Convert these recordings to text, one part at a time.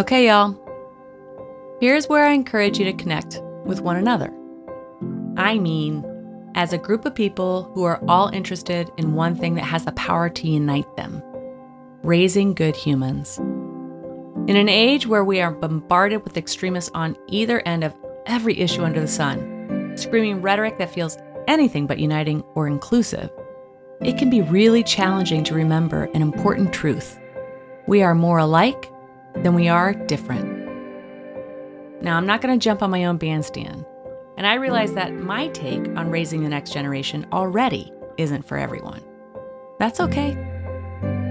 Okay, y'all. Here's where I encourage you to connect with one another. I mean, as a group of people who are all interested in one thing that has the power to unite them raising good humans. In an age where we are bombarded with extremists on either end of every issue under the sun, screaming rhetoric that feels anything but uniting or inclusive, it can be really challenging to remember an important truth. We are more alike than we are different. Now, I'm not going to jump on my own bandstand, and I realize that my take on raising the next generation already isn't for everyone. That's okay.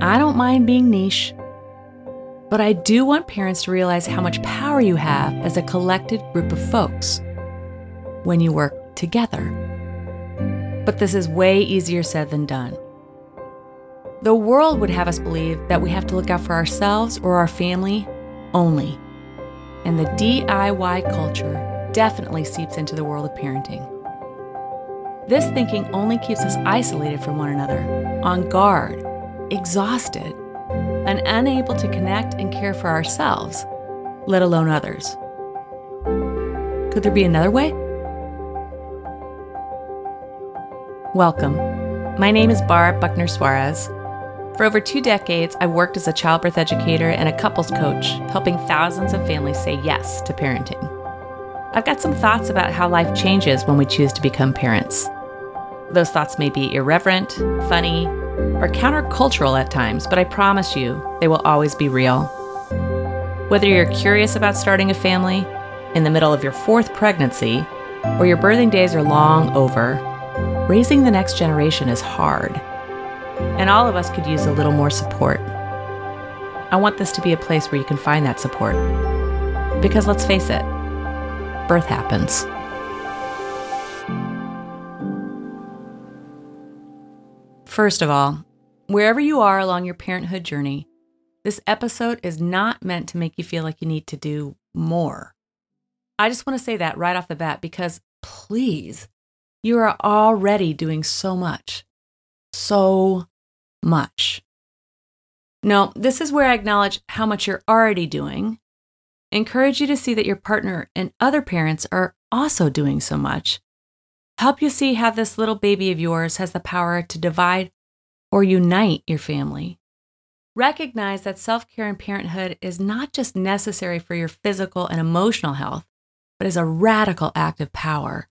I don't mind being niche, but I do want parents to realize how much power you have as a collected group of folks when you work together. But this is way easier said than done. The world would have us believe that we have to look out for ourselves or our family only. And the DIY culture definitely seeps into the world of parenting. This thinking only keeps us isolated from one another, on guard, exhausted, and unable to connect and care for ourselves, let alone others. Could there be another way? Welcome. My name is Barb Buckner Suarez. For over two decades, I've worked as a childbirth educator and a couples coach, helping thousands of families say yes to parenting. I've got some thoughts about how life changes when we choose to become parents. Those thoughts may be irreverent, funny, or countercultural at times, but I promise you they will always be real. Whether you're curious about starting a family, in the middle of your fourth pregnancy, or your birthing days are long over, raising the next generation is hard. And all of us could use a little more support. I want this to be a place where you can find that support. Because let's face it, birth happens. First of all, wherever you are along your parenthood journey, this episode is not meant to make you feel like you need to do more. I just want to say that right off the bat because please, you are already doing so much. So much. No, this is where I acknowledge how much you're already doing, encourage you to see that your partner and other parents are also doing so much, help you see how this little baby of yours has the power to divide or unite your family. Recognize that self care and parenthood is not just necessary for your physical and emotional health, but is a radical act of power.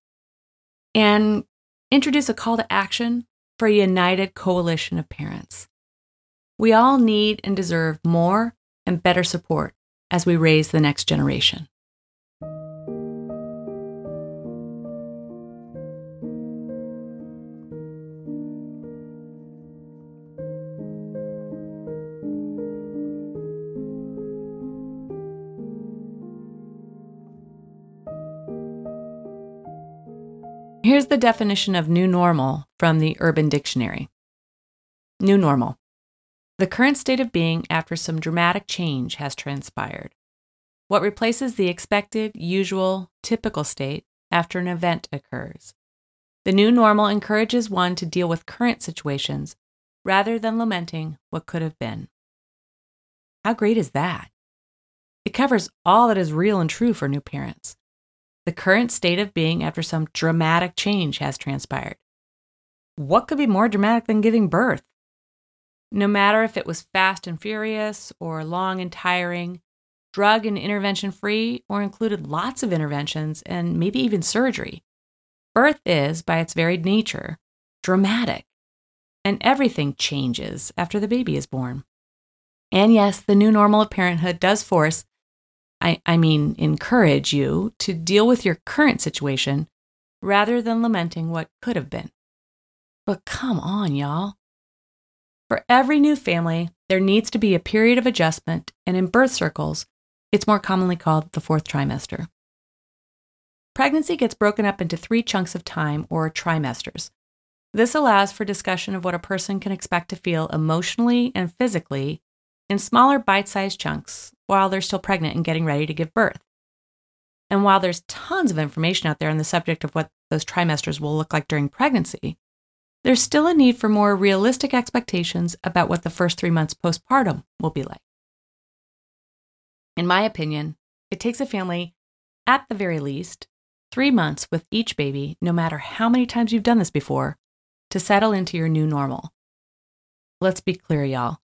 And introduce a call to action for a united coalition of parents. We all need and deserve more and better support as we raise the next generation. Here's the definition of new normal from the Urban Dictionary New normal. The current state of being after some dramatic change has transpired. What replaces the expected, usual, typical state after an event occurs. The new normal encourages one to deal with current situations rather than lamenting what could have been. How great is that? It covers all that is real and true for new parents the current state of being after some dramatic change has transpired. What could be more dramatic than giving birth? No matter if it was fast and furious or long and tiring, drug and intervention free, or included lots of interventions and maybe even surgery, birth is, by its very nature, dramatic. And everything changes after the baby is born. And yes, the new normal of parenthood does force I, I mean, encourage you to deal with your current situation rather than lamenting what could have been. But come on, y'all. For every new family, there needs to be a period of adjustment, and in birth circles, it's more commonly called the fourth trimester. Pregnancy gets broken up into three chunks of time, or trimesters. This allows for discussion of what a person can expect to feel emotionally and physically in smaller bite sized chunks while they're still pregnant and getting ready to give birth. And while there's tons of information out there on the subject of what those trimesters will look like during pregnancy, there's still a need for more realistic expectations about what the first three months postpartum will be like. In my opinion, it takes a family, at the very least, three months with each baby, no matter how many times you've done this before, to settle into your new normal. Let's be clear, y'all.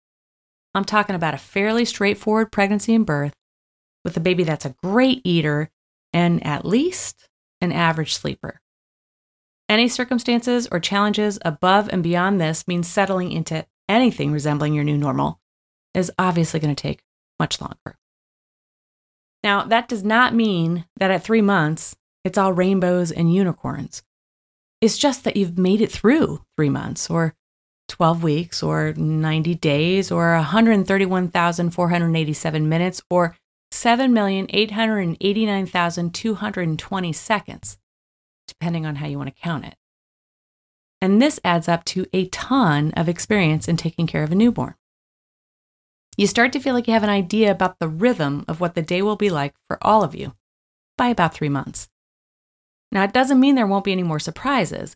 I'm talking about a fairly straightforward pregnancy and birth with a baby that's a great eater and at least an average sleeper. Any circumstances or challenges above and beyond this means settling into anything resembling your new normal is obviously going to take much longer. Now, that does not mean that at three months, it's all rainbows and unicorns. It's just that you've made it through three months or 12 weeks or 90 days or 131,487 minutes or 7,889,220 seconds, depending on how you want to count it. And this adds up to a ton of experience in taking care of a newborn. You start to feel like you have an idea about the rhythm of what the day will be like for all of you by about three months. Now, it doesn't mean there won't be any more surprises.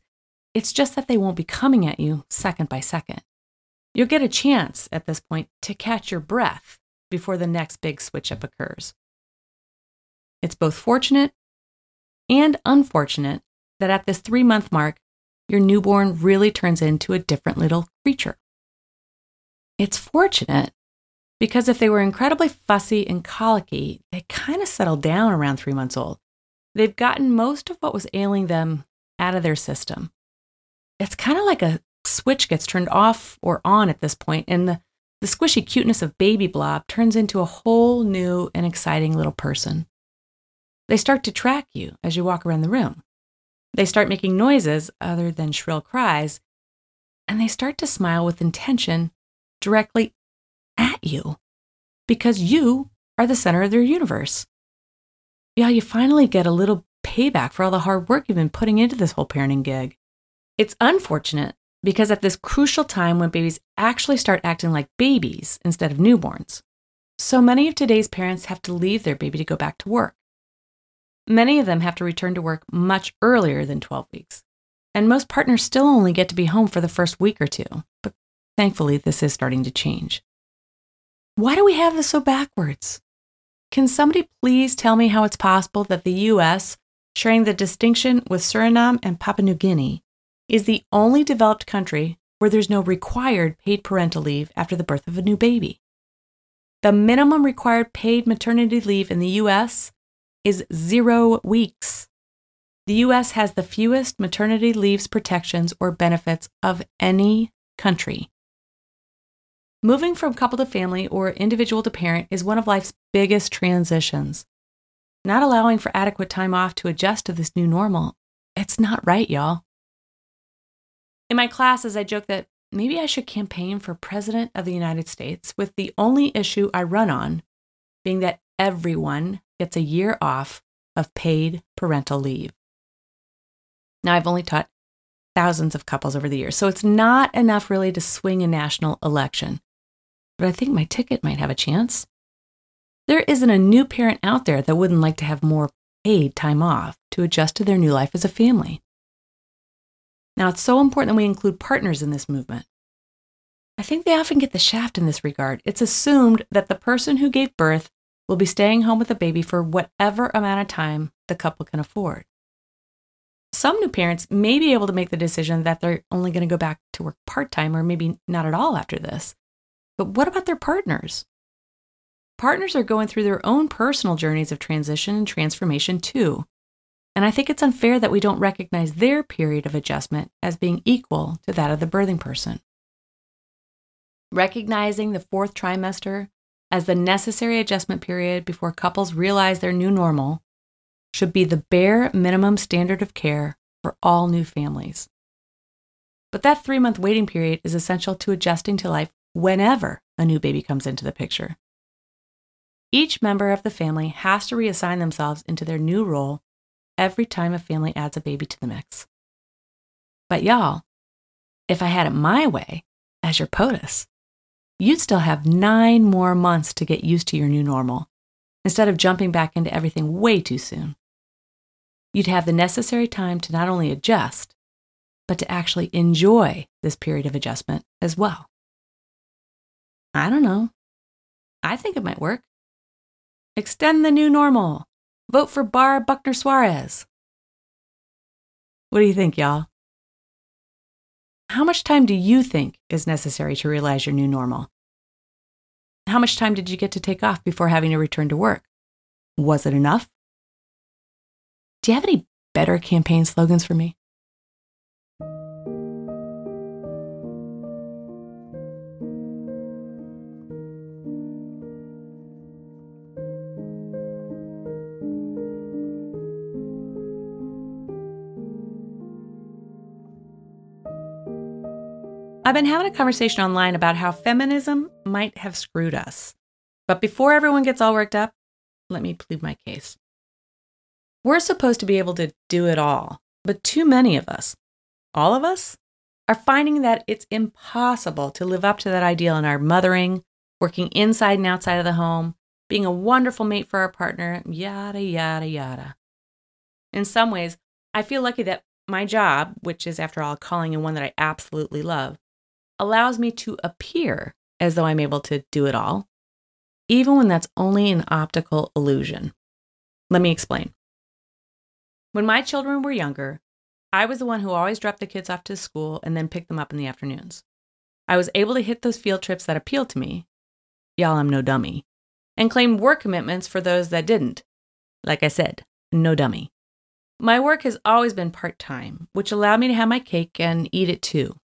It's just that they won't be coming at you second by second. You'll get a chance at this point to catch your breath before the next big switch up occurs. It's both fortunate and unfortunate that at this three month mark, your newborn really turns into a different little creature. It's fortunate because if they were incredibly fussy and colicky, they kind of settle down around three months old. They've gotten most of what was ailing them out of their system. It's kind of like a switch gets turned off or on at this point, and the, the squishy cuteness of Baby Blob turns into a whole new and exciting little person. They start to track you as you walk around the room. They start making noises other than shrill cries, and they start to smile with intention directly at you because you are the center of their universe. Yeah, you finally get a little payback for all the hard work you've been putting into this whole parenting gig. It's unfortunate because at this crucial time when babies actually start acting like babies instead of newborns, so many of today's parents have to leave their baby to go back to work. Many of them have to return to work much earlier than 12 weeks. And most partners still only get to be home for the first week or two. But thankfully, this is starting to change. Why do we have this so backwards? Can somebody please tell me how it's possible that the US, sharing the distinction with Suriname and Papua New Guinea, is the only developed country where there's no required paid parental leave after the birth of a new baby? The minimum required paid maternity leave in the US is zero weeks. The US has the fewest maternity leaves protections or benefits of any country. Moving from couple to family or individual to parent is one of life's biggest transitions. Not allowing for adequate time off to adjust to this new normal, it's not right, y'all. In my classes, I joke that maybe I should campaign for President of the United States with the only issue I run on being that everyone gets a year off of paid parental leave. Now, I've only taught thousands of couples over the years, so it's not enough really to swing a national election but I think my ticket might have a chance. There isn't a new parent out there that wouldn't like to have more paid time off to adjust to their new life as a family. Now, it's so important that we include partners in this movement. I think they often get the shaft in this regard. It's assumed that the person who gave birth will be staying home with the baby for whatever amount of time the couple can afford. Some new parents may be able to make the decision that they're only going to go back to work part time or maybe not at all after this. But what about their partners? Partners are going through their own personal journeys of transition and transformation too. And I think it's unfair that we don't recognize their period of adjustment as being equal to that of the birthing person. Recognizing the fourth trimester as the necessary adjustment period before couples realize their new normal should be the bare minimum standard of care for all new families. But that three month waiting period is essential to adjusting to life whenever a new baby comes into the picture. Each member of the family has to reassign themselves into their new role every time a family adds a baby to the mix. But y'all, if I had it my way, as your POTUS, you'd still have nine more months to get used to your new normal instead of jumping back into everything way too soon. You'd have the necessary time to not only adjust, but to actually enjoy this period of adjustment as well. I don't know. I think it might work. Extend the new normal. Vote for Barb Buckner Suarez. What do you think, y'all? How much time do you think is necessary to realize your new normal? How much time did you get to take off before having to return to work? Was it enough? Do you have any better campaign slogans for me? I've been having a conversation online about how feminism might have screwed us. But before everyone gets all worked up, let me plead my case. We're supposed to be able to do it all, but too many of us, all of us, are finding that it's impossible to live up to that ideal in our mothering, working inside and outside of the home, being a wonderful mate for our partner, yada, yada, yada. In some ways, I feel lucky that my job, which is, after all, calling and one that I absolutely love, allows me to appear as though I'm able to do it all, even when that's only an optical illusion. Let me explain. When my children were younger, I was the one who always dropped the kids off to school and then picked them up in the afternoons. I was able to hit those field trips that appealed to me. Y'all, I'm no dummy. And claim work commitments for those that didn't. Like I said, no dummy. My work has always been part time, which allowed me to have my cake and eat it too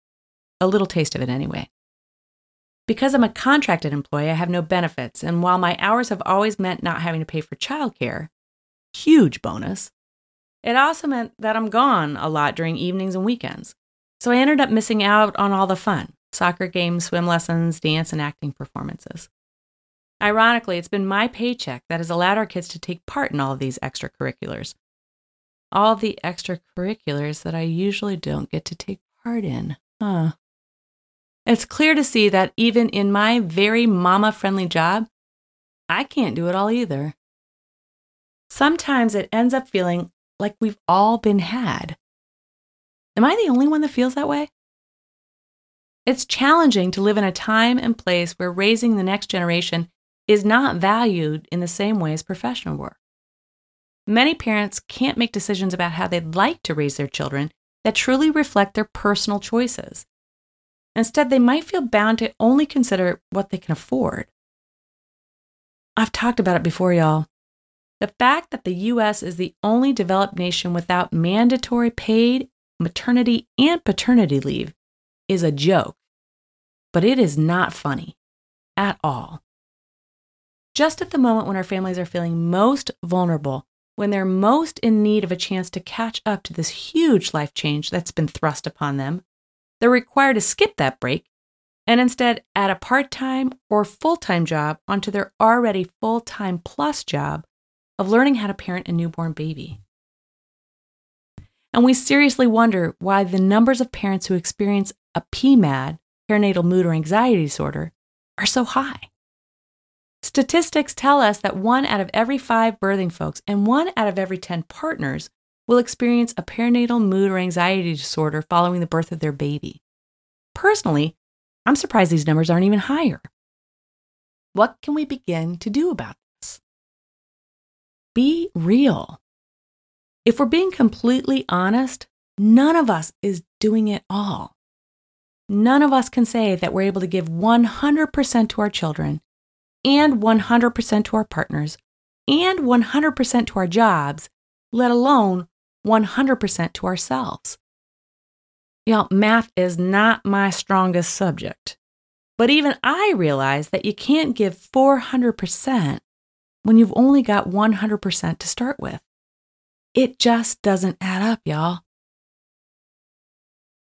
a little taste of it anyway. Because I'm a contracted employee, I have no benefits, and while my hours have always meant not having to pay for childcare, huge bonus, it also meant that I'm gone a lot during evenings and weekends. So I ended up missing out on all the fun soccer games, swim lessons, dance, and acting performances. Ironically, it's been my paycheck that has allowed our kids to take part in all of these extracurriculars. All the extracurriculars that I usually don't get to take part in. Huh. It's clear to see that even in my very mama friendly job, I can't do it all either. Sometimes it ends up feeling like we've all been had. Am I the only one that feels that way? It's challenging to live in a time and place where raising the next generation is not valued in the same way as professional work. Many parents can't make decisions about how they'd like to raise their children that truly reflect their personal choices. Instead, they might feel bound to only consider what they can afford. I've talked about it before, y'all. The fact that the US is the only developed nation without mandatory paid maternity and paternity leave is a joke, but it is not funny at all. Just at the moment when our families are feeling most vulnerable, when they're most in need of a chance to catch up to this huge life change that's been thrust upon them, they're required to skip that break and instead add a part time or full time job onto their already full time plus job of learning how to parent a newborn baby. And we seriously wonder why the numbers of parents who experience a PMAD, perinatal mood or anxiety disorder, are so high. Statistics tell us that one out of every five birthing folks and one out of every 10 partners will experience a perinatal mood or anxiety disorder following the birth of their baby. Personally, I'm surprised these numbers aren't even higher. What can we begin to do about this? Be real. If we're being completely honest, none of us is doing it all. None of us can say that we're able to give 100% to our children and 100% to our partners and 100% to our jobs, let alone 100% to ourselves. Y'all, math is not my strongest subject. But even I realize that you can't give 400% when you've only got 100% to start with. It just doesn't add up, y'all.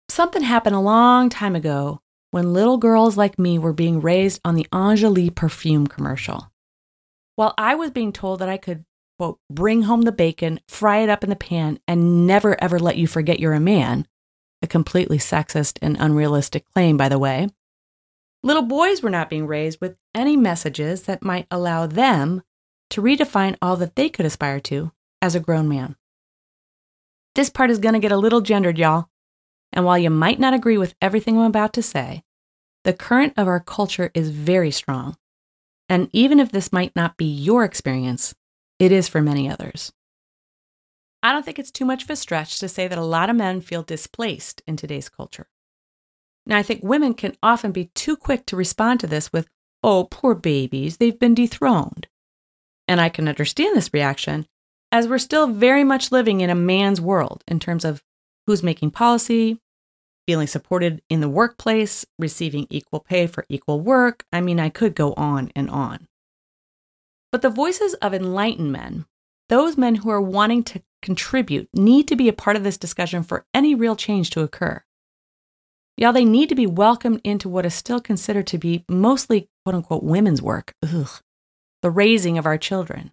Something happened a long time ago when little girls like me were being raised on the Enjoli perfume commercial. While I was being told that I could quote, bring home the bacon, fry it up in the pan, and never ever let you forget you're a man. A completely sexist and unrealistic claim, by the way. Little boys were not being raised with any messages that might allow them to redefine all that they could aspire to as a grown man. This part is going to get a little gendered, y'all. And while you might not agree with everything I'm about to say, the current of our culture is very strong And even if this might not be your experience, it is for many others. I don't think it's too much of a stretch to say that a lot of men feel displaced in today's culture. Now, I think women can often be too quick to respond to this with, oh, poor babies, they've been dethroned. And I can understand this reaction as we're still very much living in a man's world in terms of who's making policy, feeling supported in the workplace, receiving equal pay for equal work. I mean, I could go on and on. But the voices of enlightened men, those men who are wanting to contribute, need to be a part of this discussion for any real change to occur. Yeah, they need to be welcomed into what is still considered to be mostly quote unquote women's work. Ugh. The raising of our children.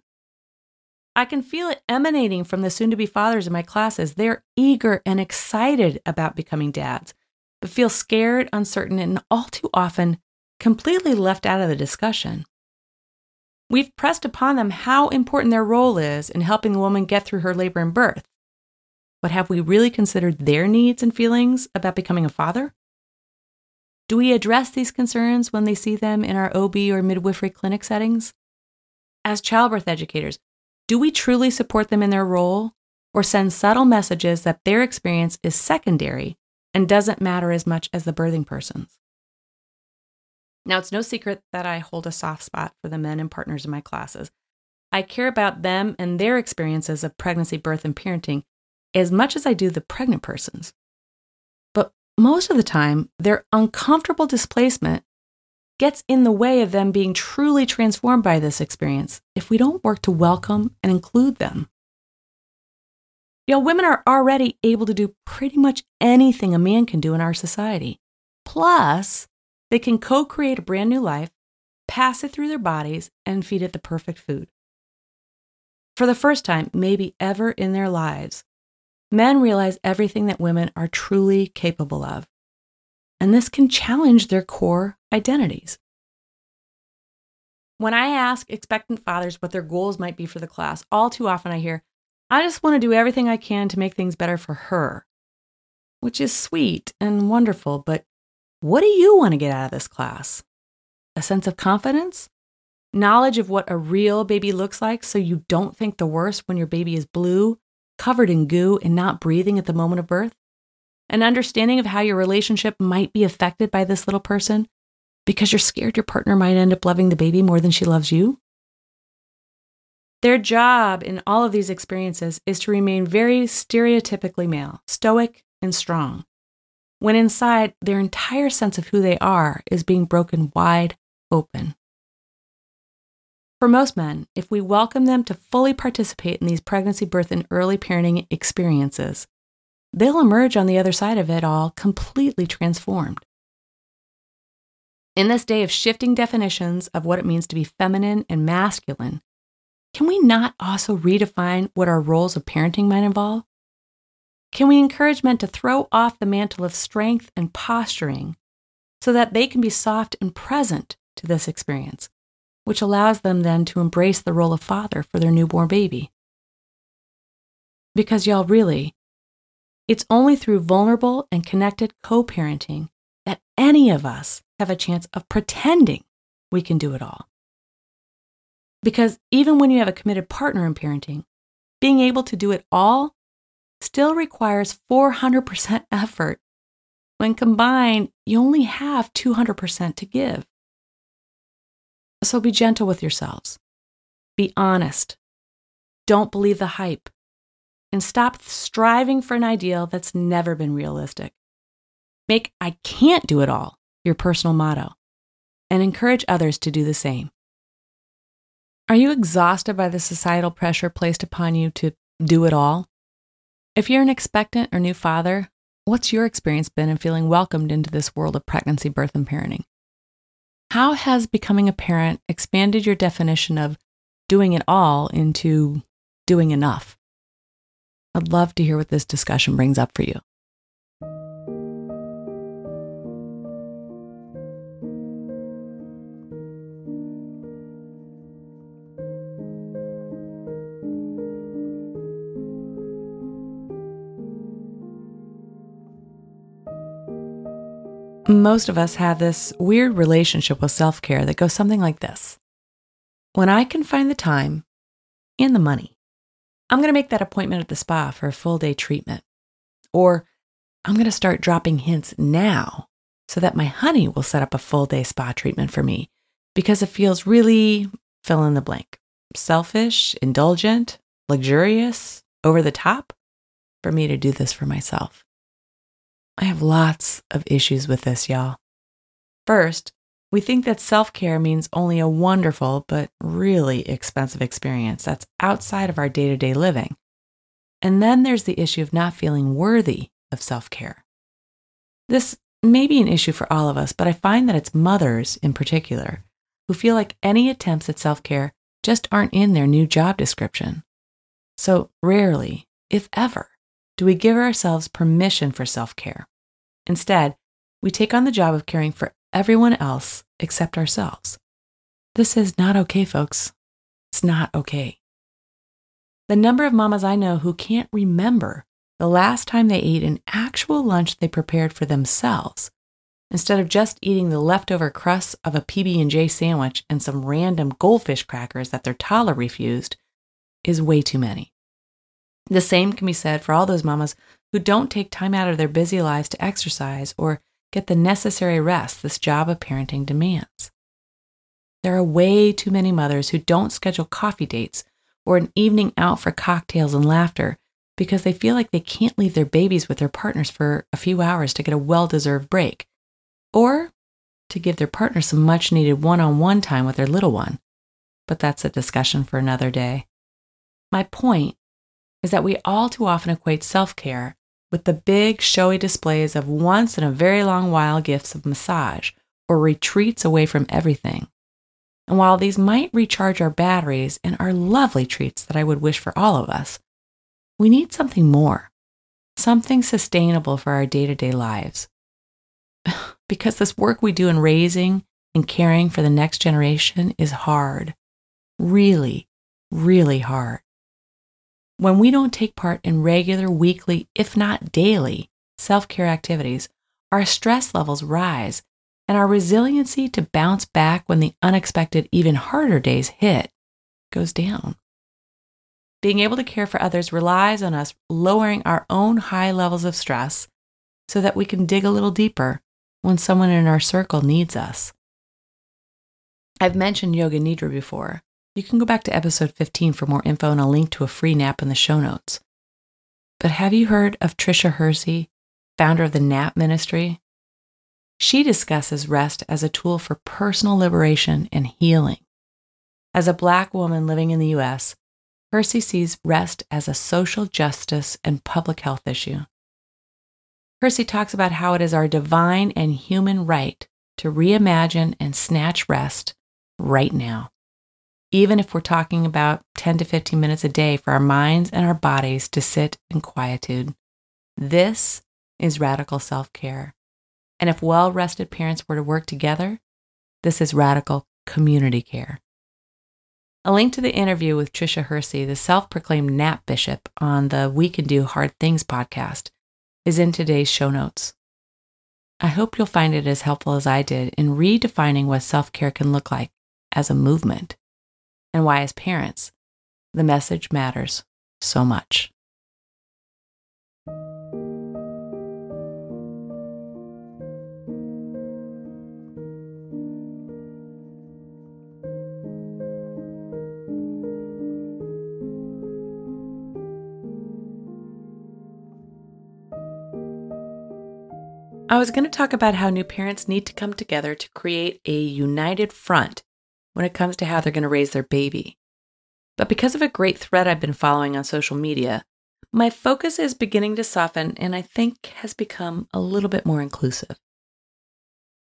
I can feel it emanating from the soon to be fathers in my classes. They're eager and excited about becoming dads, but feel scared, uncertain, and all too often completely left out of the discussion. We've pressed upon them how important their role is in helping the woman get through her labor and birth. But have we really considered their needs and feelings about becoming a father? Do we address these concerns when they see them in our OB or midwifery clinic settings? As childbirth educators, do we truly support them in their role or send subtle messages that their experience is secondary and doesn't matter as much as the birthing person's? Now, it's no secret that I hold a soft spot for the men and partners in my classes. I care about them and their experiences of pregnancy, birth, and parenting as much as I do the pregnant person's. But most of the time, their uncomfortable displacement gets in the way of them being truly transformed by this experience if we don't work to welcome and include them. You know, women are already able to do pretty much anything a man can do in our society. Plus, they can co create a brand new life, pass it through their bodies, and feed it the perfect food. For the first time, maybe ever in their lives, men realize everything that women are truly capable of. And this can challenge their core identities. When I ask expectant fathers what their goals might be for the class, all too often I hear, I just want to do everything I can to make things better for her, which is sweet and wonderful, but what do you want to get out of this class? A sense of confidence? Knowledge of what a real baby looks like so you don't think the worst when your baby is blue, covered in goo, and not breathing at the moment of birth? An understanding of how your relationship might be affected by this little person because you're scared your partner might end up loving the baby more than she loves you? Their job in all of these experiences is to remain very stereotypically male, stoic and strong when inside their entire sense of who they are is being broken wide open. For most men, if we welcome them to fully participate in these pregnancy, birth, and early parenting experiences, they'll emerge on the other side of it all completely transformed. In this day of shifting definitions of what it means to be feminine and masculine, can we not also redefine what our roles of parenting might involve? Can we encourage men to throw off the mantle of strength and posturing so that they can be soft and present to this experience, which allows them then to embrace the role of father for their newborn baby? Because, y'all, really, it's only through vulnerable and connected co parenting that any of us have a chance of pretending we can do it all. Because even when you have a committed partner in parenting, being able to do it all still requires 400% effort. When combined, you only have 200% to give. So be gentle with yourselves. Be honest. Don't believe the hype. And stop striving for an ideal that's never been realistic. Make I can't do it all your personal motto and encourage others to do the same. Are you exhausted by the societal pressure placed upon you to do it all? If you're an expectant or new father, what's your experience been in feeling welcomed into this world of pregnancy, birth, and parenting? How has becoming a parent expanded your definition of doing it all into doing enough? I'd love to hear what this discussion brings up for you. Most of us have this weird relationship with self care that goes something like this when I can find the time and the money, I'm going to make that appointment at the spa for a full day treatment. Or I'm going to start dropping hints now so that my honey will set up a full day spa treatment for me because it feels really fill in the blank selfish, indulgent, luxurious, over the top for me to do this for myself. I have lots of issues with this, y'all. First, we think that self care means only a wonderful but really expensive experience that's outside of our day to day living. And then there's the issue of not feeling worthy of self care. This may be an issue for all of us, but I find that it's mothers in particular who feel like any attempts at self care just aren't in their new job description. So rarely, if ever, do we give ourselves permission for self care. Instead, we take on the job of caring for everyone else except ourselves. This is not okay, folks. It's not okay. The number of mamas I know who can't remember the last time they ate an actual lunch they prepared for themselves instead of just eating the leftover crusts of a PB&J sandwich and some random goldfish crackers that their toddler refused is way too many. The same can be said for all those mamas who don't take time out of their busy lives to exercise or get the necessary rest this job of parenting demands. There are way too many mothers who don't schedule coffee dates or an evening out for cocktails and laughter because they feel like they can't leave their babies with their partners for a few hours to get a well deserved break, or to give their partner some much needed one on one time with their little one. But that's a discussion for another day. My point is that we all too often equate self care with the big, showy displays of once in a very long while gifts of massage or retreats away from everything. And while these might recharge our batteries and are lovely treats that I would wish for all of us, we need something more, something sustainable for our day to day lives. because this work we do in raising and caring for the next generation is hard, really, really hard when we don't take part in regular weekly, if not daily, self care activities, our stress levels rise and our resiliency to bounce back when the unexpected, even harder days hit goes down. Being able to care for others relies on us lowering our own high levels of stress so that we can dig a little deeper when someone in our circle needs us. I've mentioned Yoga Nidra before, you can go back to episode 15 for more info and a link to a free nap in the show notes. But have you heard of Tricia Hersey, founder of the Nap Ministry? She discusses rest as a tool for personal liberation and healing. As a Black woman living in the US, Hersey sees rest as a social justice and public health issue. Hersey talks about how it is our divine and human right to reimagine and snatch rest right now even if we're talking about 10 to 15 minutes a day for our minds and our bodies to sit in quietude. This is radical self care. And if well rested parents were to work together, this is radical community care. A link to the interview with Tricia Hersey, the self proclaimed nap bishop on the We Can Do Hard Things podcast, is in today's show notes. I hope you'll find it as helpful as I did in redefining what self care can look like as a movement and why, as parents, the message matters so much. I was going to talk about how new parents need to come together to create a united front when it comes to how they're going to raise their baby. But because of a great thread I've been following on social media, my focus is beginning to soften and I think has become a little bit more inclusive.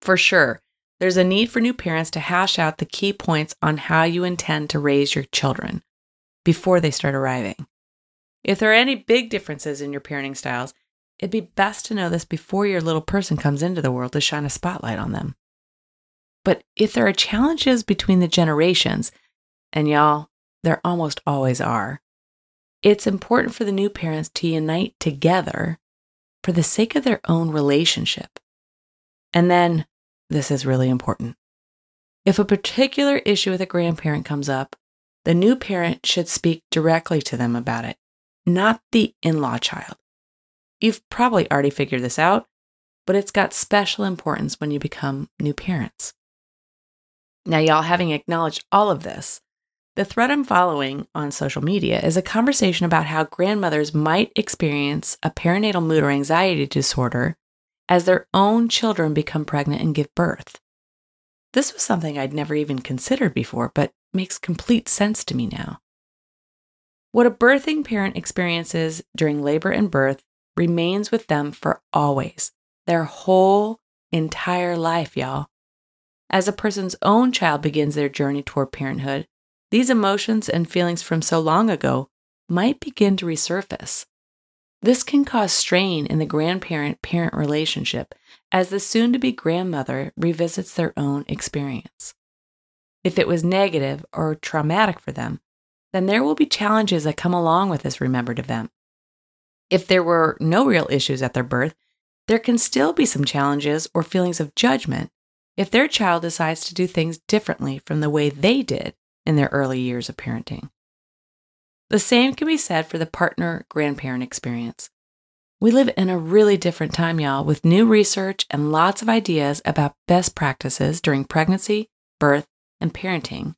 For sure, there's a need for new parents to hash out the key points on how you intend to raise your children before they start arriving. If there are any big differences in your parenting styles, it'd be best to know this before your little person comes into the world to shine a spotlight on them. But if there are challenges between the generations, and y'all, there almost always are, it's important for the new parents to unite together for the sake of their own relationship. And then, this is really important If a particular issue with a grandparent comes up, the new parent should speak directly to them about it, not the in law child. You've probably already figured this out, but it's got special importance when you become new parents. Now, y'all, having acknowledged all of this, the thread I'm following on social media is a conversation about how grandmothers might experience a perinatal mood or anxiety disorder as their own children become pregnant and give birth. This was something I'd never even considered before, but makes complete sense to me now. What a birthing parent experiences during labor and birth remains with them for always, their whole entire life, y'all. As a person's own child begins their journey toward parenthood, these emotions and feelings from so long ago might begin to resurface. This can cause strain in the grandparent parent relationship as the soon to be grandmother revisits their own experience. If it was negative or traumatic for them, then there will be challenges that come along with this remembered event. If there were no real issues at their birth, there can still be some challenges or feelings of judgment if their child decides to do things differently from the way they did in their early years of parenting. The same can be said for the partner grandparent experience. We live in a really different time, y'all, with new research and lots of ideas about best practices during pregnancy, birth, and parenting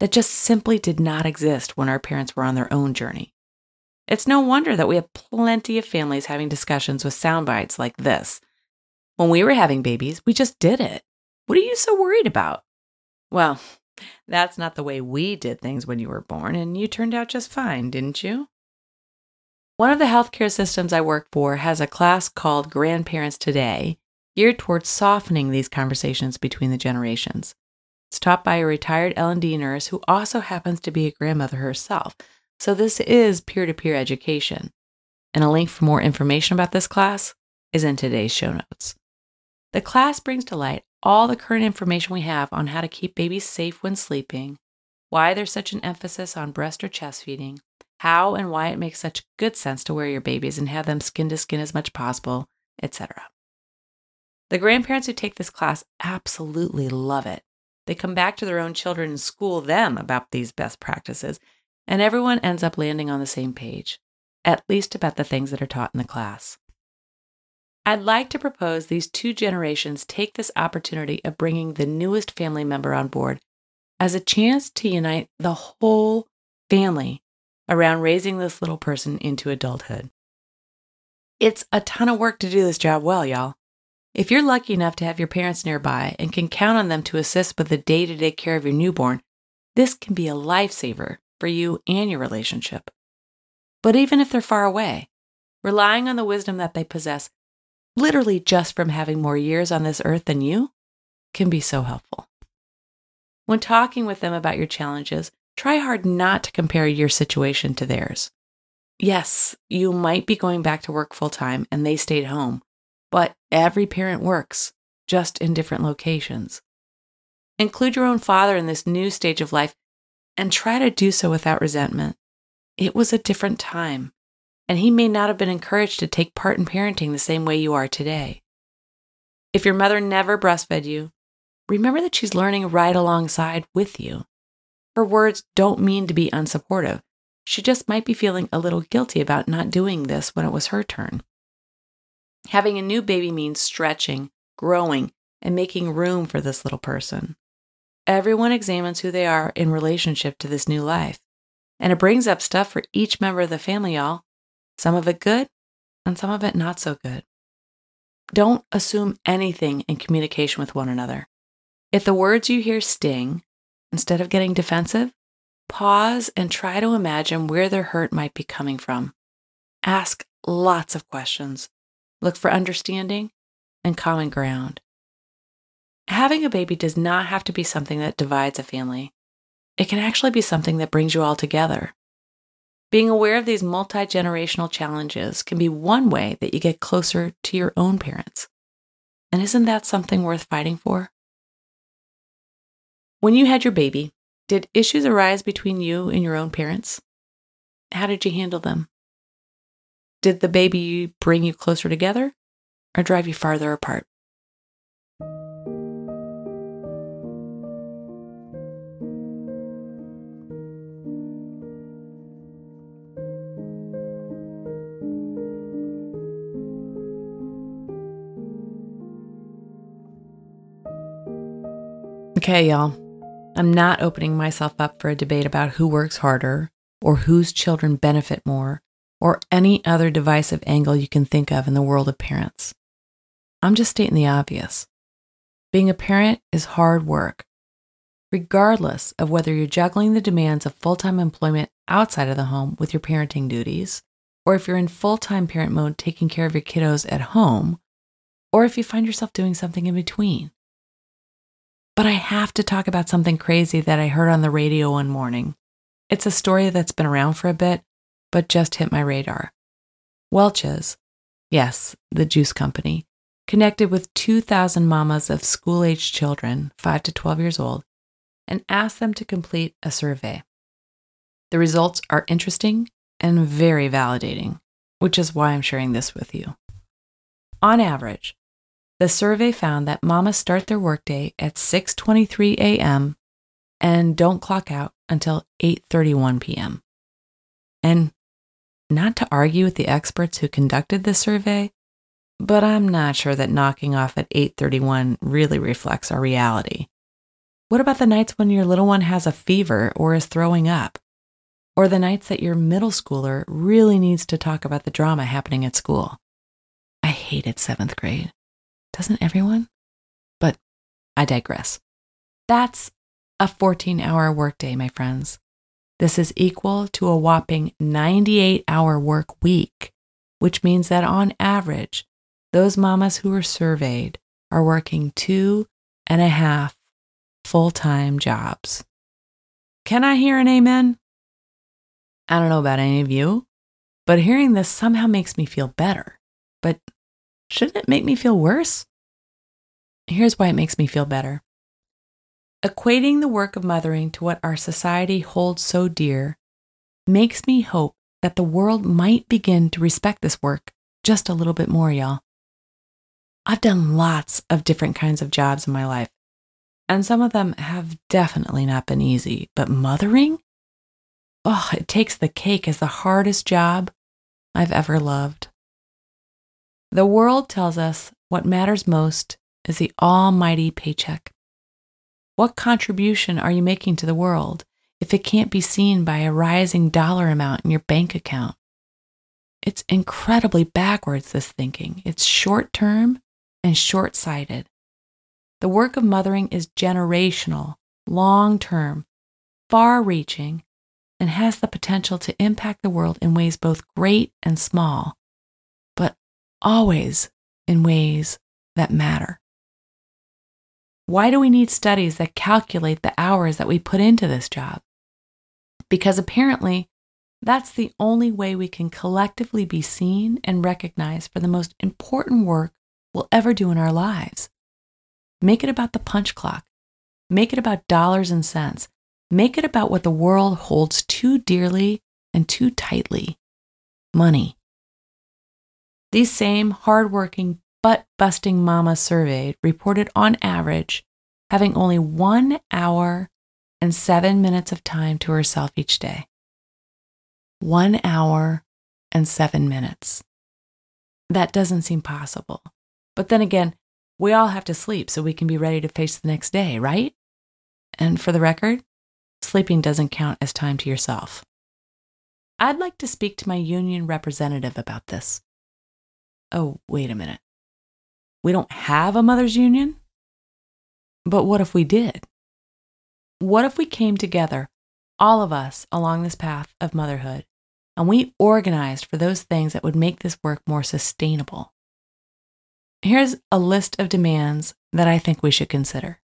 that just simply did not exist when our parents were on their own journey. It's no wonder that we have plenty of families having discussions with sound bites like this. When we were having babies, we just did it. What are you so worried about? Well, that's not the way we did things when you were born, and you turned out just fine, didn't you? One of the healthcare systems I work for has a class called Grandparents Today, geared towards softening these conversations between the generations. It's taught by a retired L&D nurse who also happens to be a grandmother herself. So this is peer-to-peer education. And a link for more information about this class is in today's show notes. The class brings to light all the current information we have on how to keep babies safe when sleeping, why there's such an emphasis on breast or chest feeding, how and why it makes such good sense to wear your babies and have them skin to skin as much as possible, etc. The grandparents who take this class absolutely love it. They come back to their own children and school them about these best practices, and everyone ends up landing on the same page, at least about the things that are taught in the class. I'd like to propose these two generations take this opportunity of bringing the newest family member on board as a chance to unite the whole family around raising this little person into adulthood. It's a ton of work to do this job well, y'all. If you're lucky enough to have your parents nearby and can count on them to assist with the day to day care of your newborn, this can be a lifesaver for you and your relationship. But even if they're far away, relying on the wisdom that they possess literally just from having more years on this earth than you, can be so helpful. When talking with them about your challenges, try hard not to compare your situation to theirs. Yes, you might be going back to work full time and they stayed home, but every parent works, just in different locations. Include your own father in this new stage of life and try to do so without resentment. It was a different time and he may not have been encouraged to take part in parenting the same way you are today. If your mother never breastfed you, remember that she's learning right alongside with you. Her words don't mean to be unsupportive. She just might be feeling a little guilty about not doing this when it was her turn. Having a new baby means stretching, growing, and making room for this little person. Everyone examines who they are in relationship to this new life. And it brings up stuff for each member of the family, y'all some of it good and some of it not so good. Don't assume anything in communication with one another. If the words you hear sting, instead of getting defensive, pause and try to imagine where their hurt might be coming from. Ask lots of questions. Look for understanding and common ground. Having a baby does not have to be something that divides a family. It can actually be something that brings you all together. Being aware of these multi generational challenges can be one way that you get closer to your own parents. And isn't that something worth fighting for? When you had your baby, did issues arise between you and your own parents? How did you handle them? Did the baby bring you closer together or drive you farther apart? Okay, y'all. I'm not opening myself up for a debate about who works harder or whose children benefit more or any other divisive angle you can think of in the world of parents. I'm just stating the obvious. Being a parent is hard work, regardless of whether you're juggling the demands of full time employment outside of the home with your parenting duties, or if you're in full time parent mode taking care of your kiddos at home, or if you find yourself doing something in between. But I have to talk about something crazy that I heard on the radio one morning. It's a story that's been around for a bit, but just hit my radar. Welch's, yes, the juice company, connected with 2,000 mamas of school aged children, 5 to 12 years old, and asked them to complete a survey. The results are interesting and very validating, which is why I'm sharing this with you. On average, the survey found that mamas start their workday at 6:23 a.m. and don't clock out until 8:31 p.m. And not to argue with the experts who conducted the survey, but I'm not sure that knocking off at 8:31 really reflects our reality. What about the nights when your little one has a fever or is throwing up? Or the nights that your middle schooler really needs to talk about the drama happening at school? I hated 7th grade. Doesn't everyone? But I digress. That's a 14-hour workday, my friends. This is equal to a whopping 98 hour work week, which means that on average, those mamas who were surveyed are working two and a half full time jobs. Can I hear an amen? I don't know about any of you, but hearing this somehow makes me feel better. But shouldn't it make me feel worse? Here's why it makes me feel better. Equating the work of mothering to what our society holds so dear makes me hope that the world might begin to respect this work just a little bit more, y'all. I've done lots of different kinds of jobs in my life, and some of them have definitely not been easy, but mothering? Oh, it takes the cake as the hardest job I've ever loved. The world tells us what matters most is the almighty paycheck. What contribution are you making to the world if it can't be seen by a rising dollar amount in your bank account? It's incredibly backwards, this thinking. It's short term and short sighted. The work of mothering is generational, long term, far reaching, and has the potential to impact the world in ways both great and small, always in ways that matter. Why do we need studies that calculate the hours that we put into this job? Because apparently, that's the only way we can collectively be seen and recognized for the most important work we'll ever do in our lives. Make it about the punch clock. Make it about dollars and cents. Make it about what the world holds too dearly and too tightly money. These same hardworking, butt busting mamas surveyed reported on average having only one hour and seven minutes of time to herself each day. One hour and seven minutes. That doesn't seem possible. But then again, we all have to sleep so we can be ready to face the next day, right? And for the record, sleeping doesn't count as time to yourself. I'd like to speak to my union representative about this. Oh, wait a minute. We don't have a mother's union? But what if we did? What if we came together, all of us along this path of motherhood, and we organized for those things that would make this work more sustainable? Here's a list of demands that I think we should consider.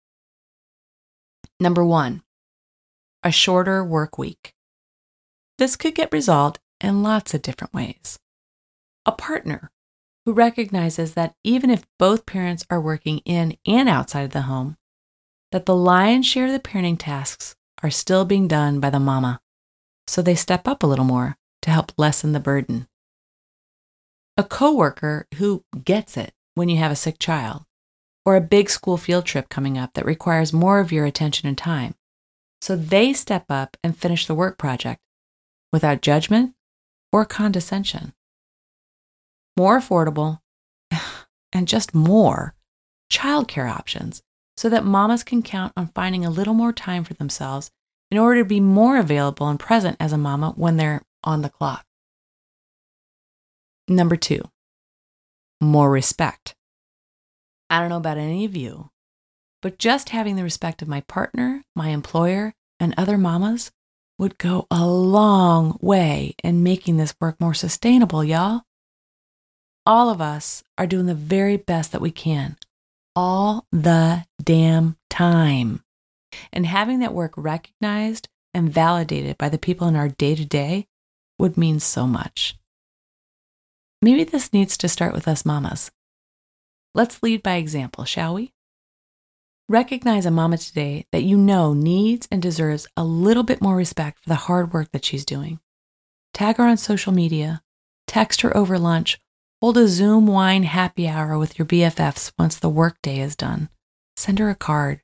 Number one, a shorter work week. This could get resolved in lots of different ways. A partner who recognizes that even if both parents are working in and outside of the home, that the lion's share of the parenting tasks are still being done by the mama, so they step up a little more to help lessen the burden. A coworker who gets it when you have a sick child, or a big school field trip coming up that requires more of your attention and time, so they step up and finish the work project without judgment or condescension. More affordable and just more childcare options so that mamas can count on finding a little more time for themselves in order to be more available and present as a mama when they're on the clock. Number two, more respect. I don't know about any of you, but just having the respect of my partner, my employer, and other mamas would go a long way in making this work more sustainable, y'all. All of us are doing the very best that we can all the damn time. And having that work recognized and validated by the people in our day to day would mean so much. Maybe this needs to start with us mamas. Let's lead by example, shall we? Recognize a mama today that you know needs and deserves a little bit more respect for the hard work that she's doing. Tag her on social media, text her over lunch, hold a Zoom wine happy hour with your BFFs once the workday is done. Send her a card.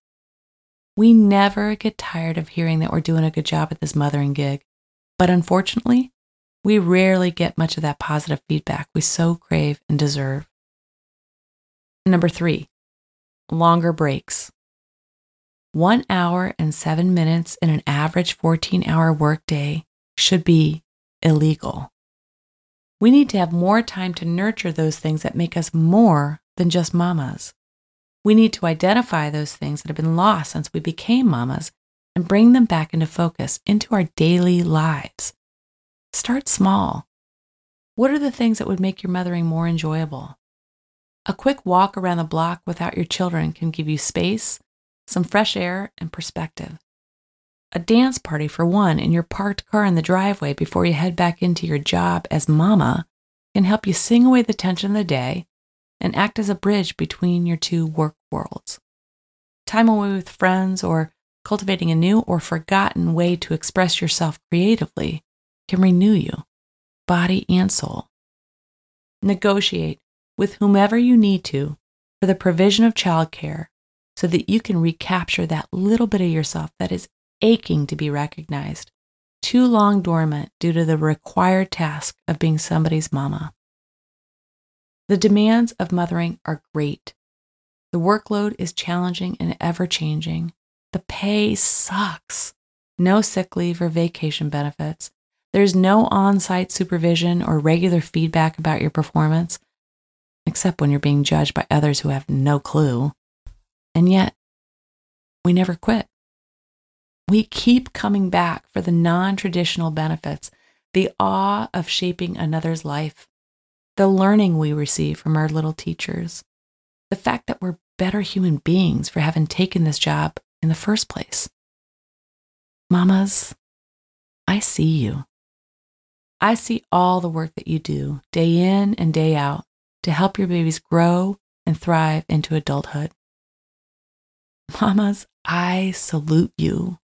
We never get tired of hearing that we're doing a good job at this mothering gig, but unfortunately, we rarely get much of that positive feedback we so crave and deserve. Number three, longer breaks. One hour and seven minutes in an average 14 hour workday should be illegal. We need to have more time to nurture those things that make us more than just mamas. We need to identify those things that have been lost since we became mamas and bring them back into focus into our daily lives. Start small. What are the things that would make your mothering more enjoyable? A quick walk around the block without your children can give you space some fresh air, and perspective. A dance party for one in your parked car in the driveway before you head back into your job as mama can help you sing away the tension of the day and act as a bridge between your two work worlds. Time away with friends or cultivating a new or forgotten way to express yourself creatively can renew you, body and soul. Negotiate with whomever you need to for the provision of childcare so that you can recapture that little bit of yourself that is aching to be recognized, too long dormant due to the required task of being somebody's mama. The demands of mothering are great. The workload is challenging and ever changing. The pay sucks. No sick leave or vacation benefits. There's no on site supervision or regular feedback about your performance, except when you're being judged by others who have no clue. And yet, we never quit. We keep coming back for the non traditional benefits, the awe of shaping another's life, the learning we receive from our little teachers, the fact that we're better human beings for having taken this job in the first place. Mamas, I see you. I see all the work that you do day in and day out to help your babies grow and thrive into adulthood. Mamas, I salute you.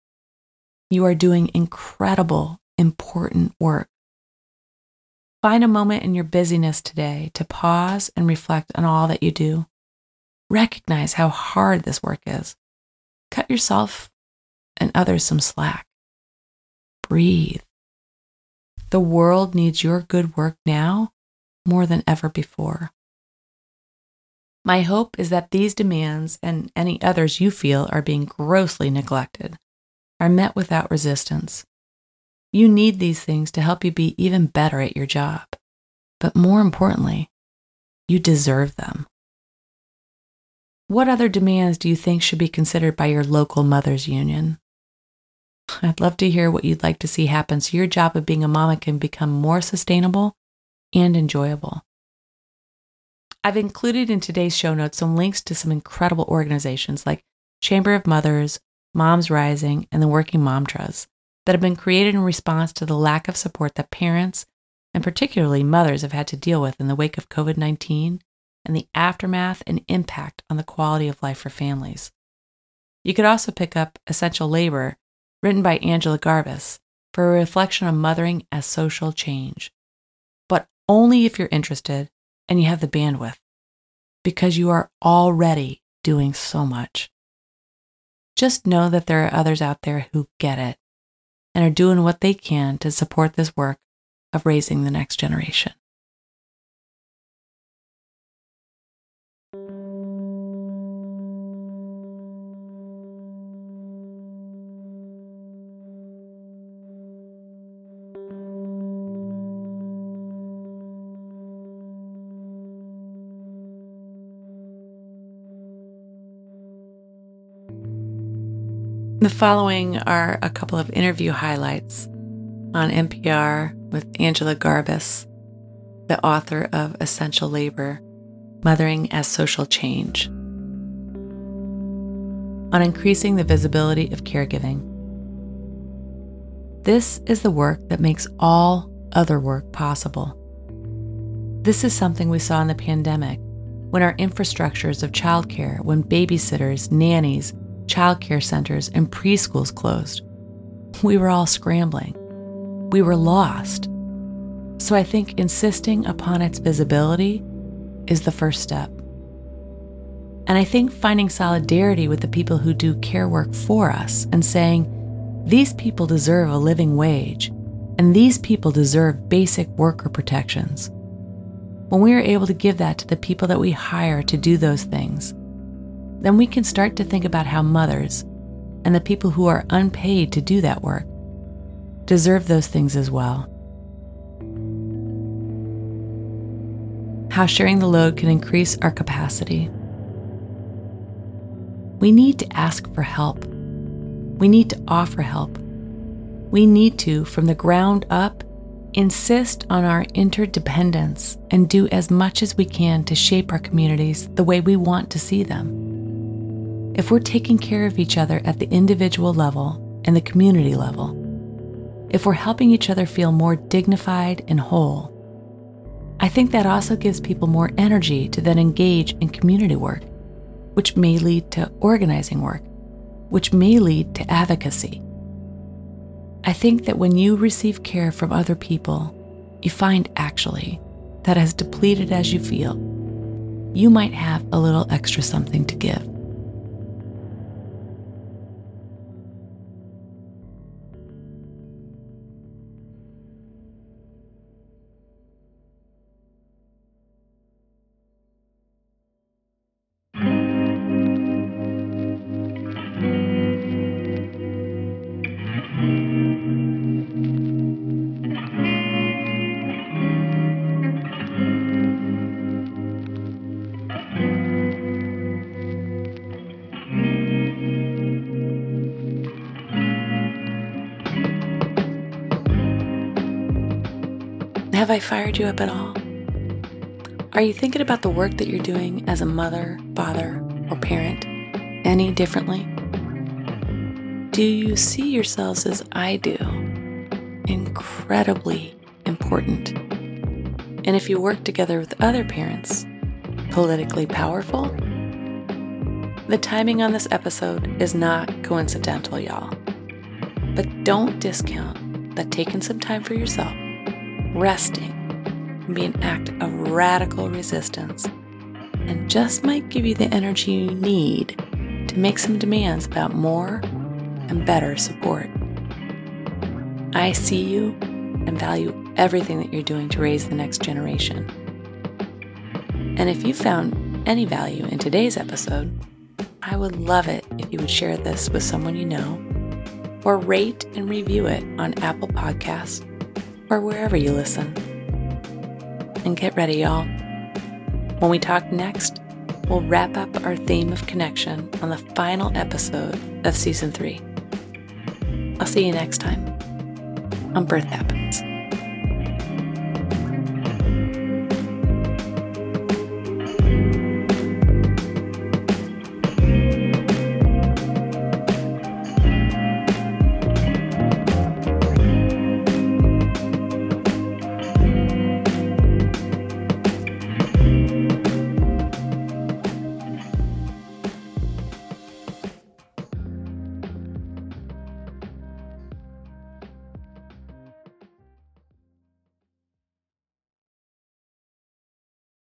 You are doing incredible, important work. Find a moment in your busyness today to pause and reflect on all that you do. Recognize how hard this work is. Cut yourself and others some slack. Breathe. The world needs your good work now more than ever before. My hope is that these demands and any others you feel are being grossly neglected are met without resistance. You need these things to help you be even better at your job. But more importantly, you deserve them. What other demands do you think should be considered by your local mothers union? I'd love to hear what you'd like to see happen so your job of being a mama can become more sustainable and enjoyable. I've included in today's show notes some links to some incredible organizations like Chamber of Mothers, Moms Rising, and the Working Mom Trust that have been created in response to the lack of support that parents, and particularly mothers, have had to deal with in the wake of COVID 19 and the aftermath and impact on the quality of life for families. You could also pick up Essential Labor, written by Angela Garbes, for a reflection on mothering as social change. But only if you're interested and you have the bandwidth because you are already doing so much. Just know that there are others out there who get it and are doing what they can to support this work of raising the next generation. The following are a couple of interview highlights on NPR with Angela Garbes, the author of Essential Labor Mothering as Social Change, on increasing the visibility of caregiving. This is the work that makes all other work possible. This is something we saw in the pandemic when our infrastructures of childcare, when babysitters, nannies, childcare centers, and preschools closed. We were all scrambling. We were lost. So I think insisting upon its visibility is the first step. And I think finding solidarity with the people who do care work for us and saying, these people deserve a living wage, and these people deserve basic worker protections. When we are able to give that to the people that we hire to do those things, then we can start to think about how mothers and the people who are unpaid to do that work deserve those things as well. How sharing the load can increase our capacity. We need to ask for help. We need to offer help. We need to, from the ground up, insist on our interdependence and do as much as we can to shape our communities the way we want to see them if we're taking care of each other at the individual level and the community level, if we're helping each other feel more dignified and whole, I think that also gives people more energy to then engage in community work, which may lead to organizing work, which may lead to advocacy. I think that when you receive care from other people, you find actually that as depleted as you feel, you might have a little extra something to give. Fired you up at all? Are you thinking about the work that you're doing as a mother, father, or parent any differently? Do you see yourselves as I do? Incredibly important. And if you work together with other parents, politically powerful? The timing on this episode is not coincidental, y'all. But don't discount that taking some time for yourself resting can be an act of radical resistance and just might give you the energy you need to make some demands about more and better support. I see you and value everything that you're doing to raise the next generation. And if you found any value in today's episode, I would love it if you would share this with someone you know or rate and review it on Apple Podcasts or wherever you listen. And get ready, y'all. When we talk next, we'll wrap up our theme of connection on the final episode of season three. I'll see you next time on Birth Happens.